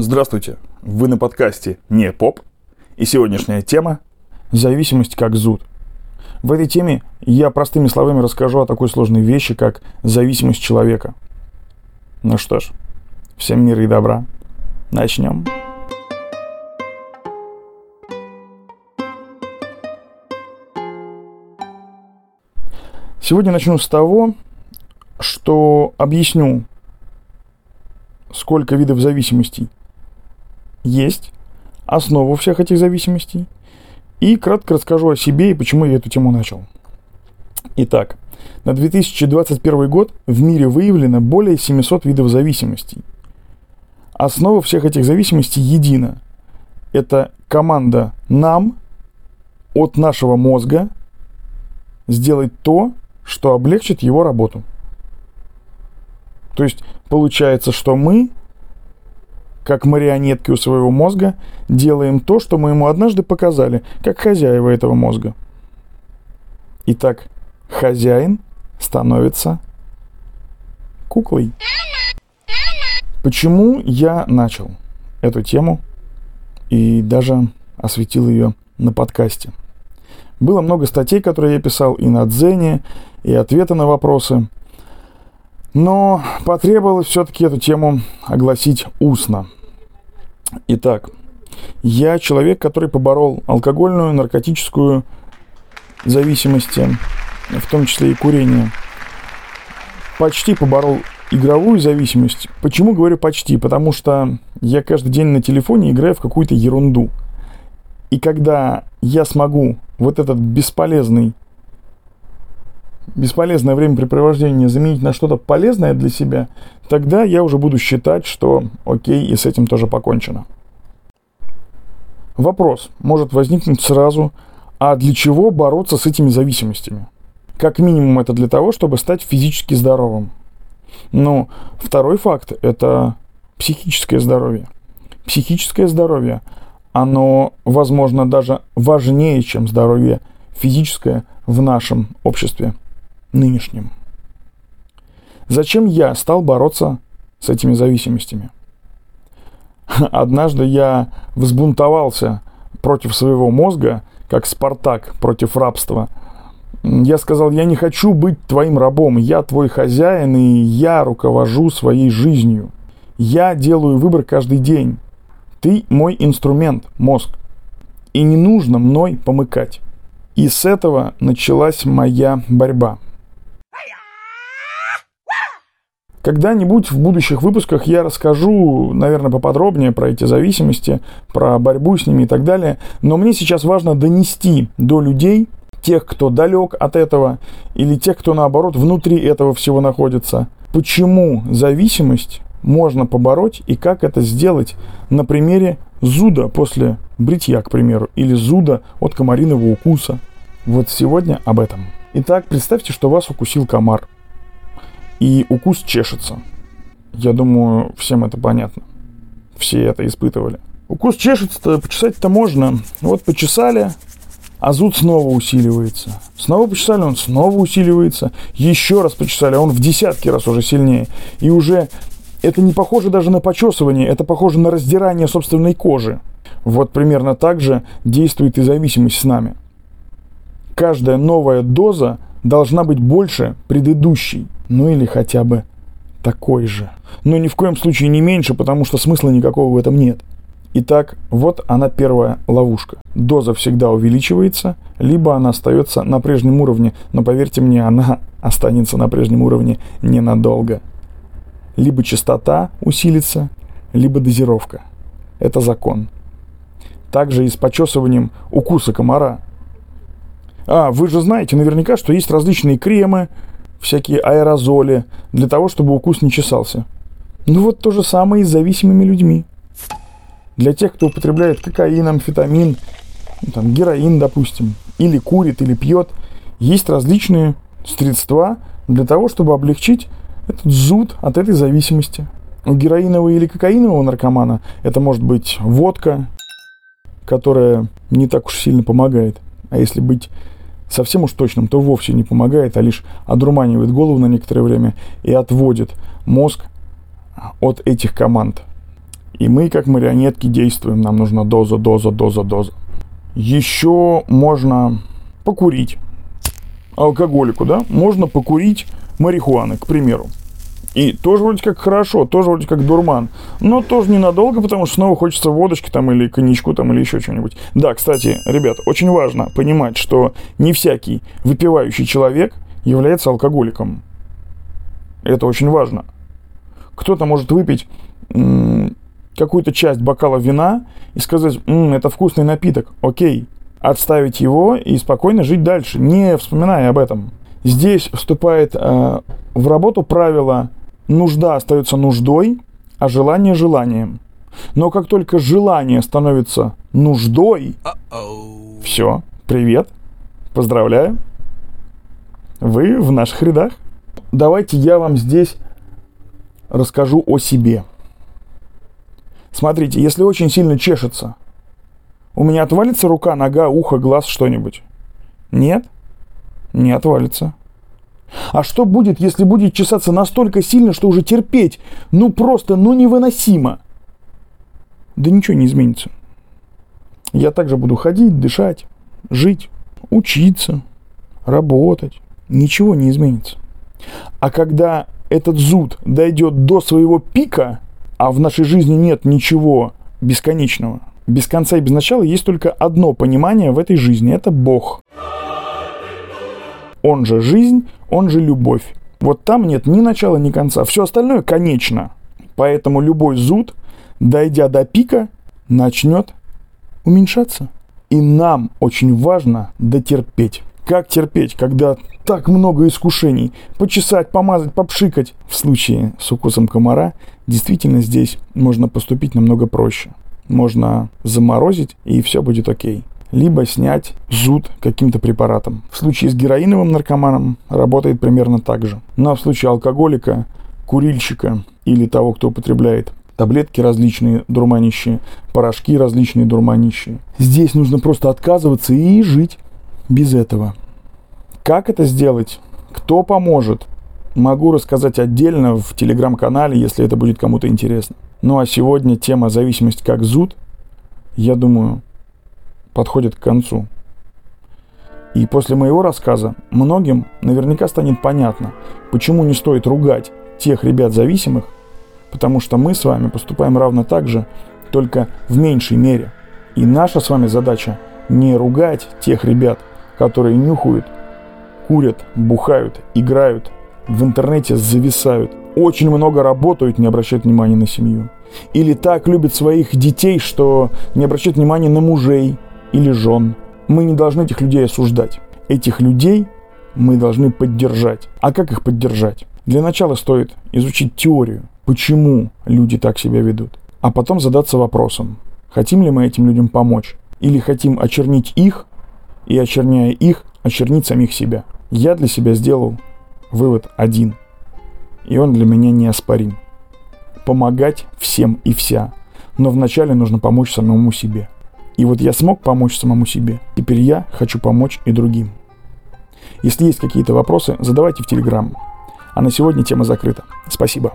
Здравствуйте, вы на подкасте «Не поп» и сегодняшняя тема «Зависимость как зуд». В этой теме я простыми словами расскажу о такой сложной вещи, как зависимость человека. Ну что ж, всем мира и добра. Начнем. Сегодня начну с того, что объясню, сколько видов зависимостей есть, основу всех этих зависимостей, и кратко расскажу о себе и почему я эту тему начал. Итак, на 2021 год в мире выявлено более 700 видов зависимостей. Основа всех этих зависимостей едина. Это команда нам от нашего мозга сделать то, что облегчит его работу. То есть получается, что мы как марионетки у своего мозга, делаем то, что мы ему однажды показали, как хозяева этого мозга. Итак, хозяин становится куклой. Почему я начал эту тему и даже осветил ее на подкасте? Было много статей, которые я писал и на Дзене, и ответы на вопросы. Но потребовалось все-таки эту тему огласить устно. Итак, я человек, который поборол алкогольную, наркотическую зависимость, в том числе и курение. Почти поборол игровую зависимость. Почему говорю почти? Потому что я каждый день на телефоне играю в какую-то ерунду. И когда я смогу вот этот бесполезный бесполезное времяпрепровождение заменить на что-то полезное для себя, тогда я уже буду считать, что окей, и с этим тоже покончено. Вопрос может возникнуть сразу, а для чего бороться с этими зависимостями? Как минимум это для того, чтобы стать физически здоровым. Но второй факт – это психическое здоровье. Психическое здоровье, оно, возможно, даже важнее, чем здоровье физическое в нашем обществе нынешнем. Зачем я стал бороться с этими зависимостями? Однажды я взбунтовался против своего мозга, как Спартак против рабства. Я сказал, я не хочу быть твоим рабом, я твой хозяин, и я руковожу своей жизнью. Я делаю выбор каждый день. Ты мой инструмент, мозг. И не нужно мной помыкать. И с этого началась моя борьба. Когда-нибудь в будущих выпусках я расскажу, наверное, поподробнее про эти зависимости, про борьбу с ними и так далее. Но мне сейчас важно донести до людей, тех, кто далек от этого, или тех, кто наоборот внутри этого всего находится, почему зависимость можно побороть и как это сделать на примере зуда после бритья, к примеру, или зуда от комариного укуса. Вот сегодня об этом. Итак, представьте, что вас укусил комар – и укус чешется. Я думаю, всем это понятно. Все это испытывали. Укус чешется-то, почесать-то можно. Вот почесали, а зуд снова усиливается. Снова почесали, он снова усиливается. Еще раз почесали, а он в десятки раз уже сильнее. И уже это не похоже даже на почесывание, это похоже на раздирание собственной кожи. Вот примерно так же действует и зависимость с нами. Каждая новая доза должна быть больше предыдущей ну или хотя бы такой же. Но ни в коем случае не меньше, потому что смысла никакого в этом нет. Итак, вот она первая ловушка. Доза всегда увеличивается, либо она остается на прежнем уровне, но поверьте мне, она останется на прежнем уровне ненадолго. Либо частота усилится, либо дозировка. Это закон. Также и с почесыванием укуса комара. А, вы же знаете наверняка, что есть различные кремы, всякие аэрозоли, для того, чтобы укус не чесался. Ну вот то же самое и с зависимыми людьми. Для тех, кто употребляет кокаин, амфетамин, ну, там, героин, допустим, или курит, или пьет, есть различные средства для того, чтобы облегчить этот зуд от этой зависимости. У героинового или кокаинового наркомана это может быть водка, которая не так уж сильно помогает. А если быть совсем уж точным, то вовсе не помогает, а лишь одурманивает голову на некоторое время и отводит мозг от этих команд. И мы, как марионетки, действуем. Нам нужна доза, доза, доза, доза. Еще можно покурить. Алкоголику, да? Можно покурить марихуаны, к примеру. И тоже вроде как хорошо, тоже вроде как дурман. Но тоже ненадолго, потому что снова хочется водочки там или коньячку там или еще что-нибудь. Да, кстати, ребят, очень важно понимать, что не всякий выпивающий человек является алкоголиком. Это очень важно. Кто-то может выпить какую-то часть бокала вина и сказать, М, это вкусный напиток, окей, отставить его и спокойно жить дальше, не вспоминая об этом. Здесь вступает э, в работу правило нужда остается нуждой, а желание желанием. Но как только желание становится нуждой, все, привет, поздравляю, вы в наших рядах. Давайте я вам здесь расскажу о себе. Смотрите, если очень сильно чешется, у меня отвалится рука, нога, ухо, глаз, что-нибудь? Нет? Не отвалится. А что будет, если будет чесаться настолько сильно, что уже терпеть, ну просто, ну невыносимо? Да ничего не изменится. Я также буду ходить, дышать, жить, учиться, работать. Ничего не изменится. А когда этот зуд дойдет до своего пика, а в нашей жизни нет ничего бесконечного, без конца и без начала есть только одно понимание в этой жизни – это Бог. Он же жизнь, он же любовь. Вот там нет ни начала, ни конца. Все остальное конечно. Поэтому любой зуд, дойдя до пика, начнет уменьшаться. И нам очень важно дотерпеть. Как терпеть, когда так много искушений? Почесать, помазать, попшикать. В случае с укусом комара действительно здесь можно поступить намного проще. Можно заморозить, и все будет окей либо снять зуд каким-то препаратом. В случае с героиновым наркоманом работает примерно так же. Но в случае алкоголика, курильщика или того, кто употребляет таблетки различные дурманящие, порошки различные дурманящие. Здесь нужно просто отказываться и жить без этого. Как это сделать? Кто поможет? Могу рассказать отдельно в телеграм-канале, если это будет кому-то интересно. Ну а сегодня тема зависимость как зуд, я думаю, подходит к концу. И после моего рассказа многим наверняка станет понятно, почему не стоит ругать тех ребят зависимых, потому что мы с вами поступаем равно так же, только в меньшей мере. И наша с вами задача не ругать тех ребят, которые нюхают, курят, бухают, играют, в интернете зависают, очень много работают, не обращают внимания на семью. Или так любят своих детей, что не обращают внимания на мужей, или жен. Мы не должны этих людей осуждать. Этих людей мы должны поддержать. А как их поддержать? Для начала стоит изучить теорию, почему люди так себя ведут, а потом задаться вопросом, хотим ли мы этим людям помочь, или хотим очернить их, и очерняя их, очернить самих себя. Я для себя сделал вывод один, и он для меня неоспорим. Помогать всем и вся, но вначале нужно помочь самому себе – и вот я смог помочь самому себе. Теперь я хочу помочь и другим. Если есть какие-то вопросы, задавайте в Телеграм. А на сегодня тема закрыта. Спасибо.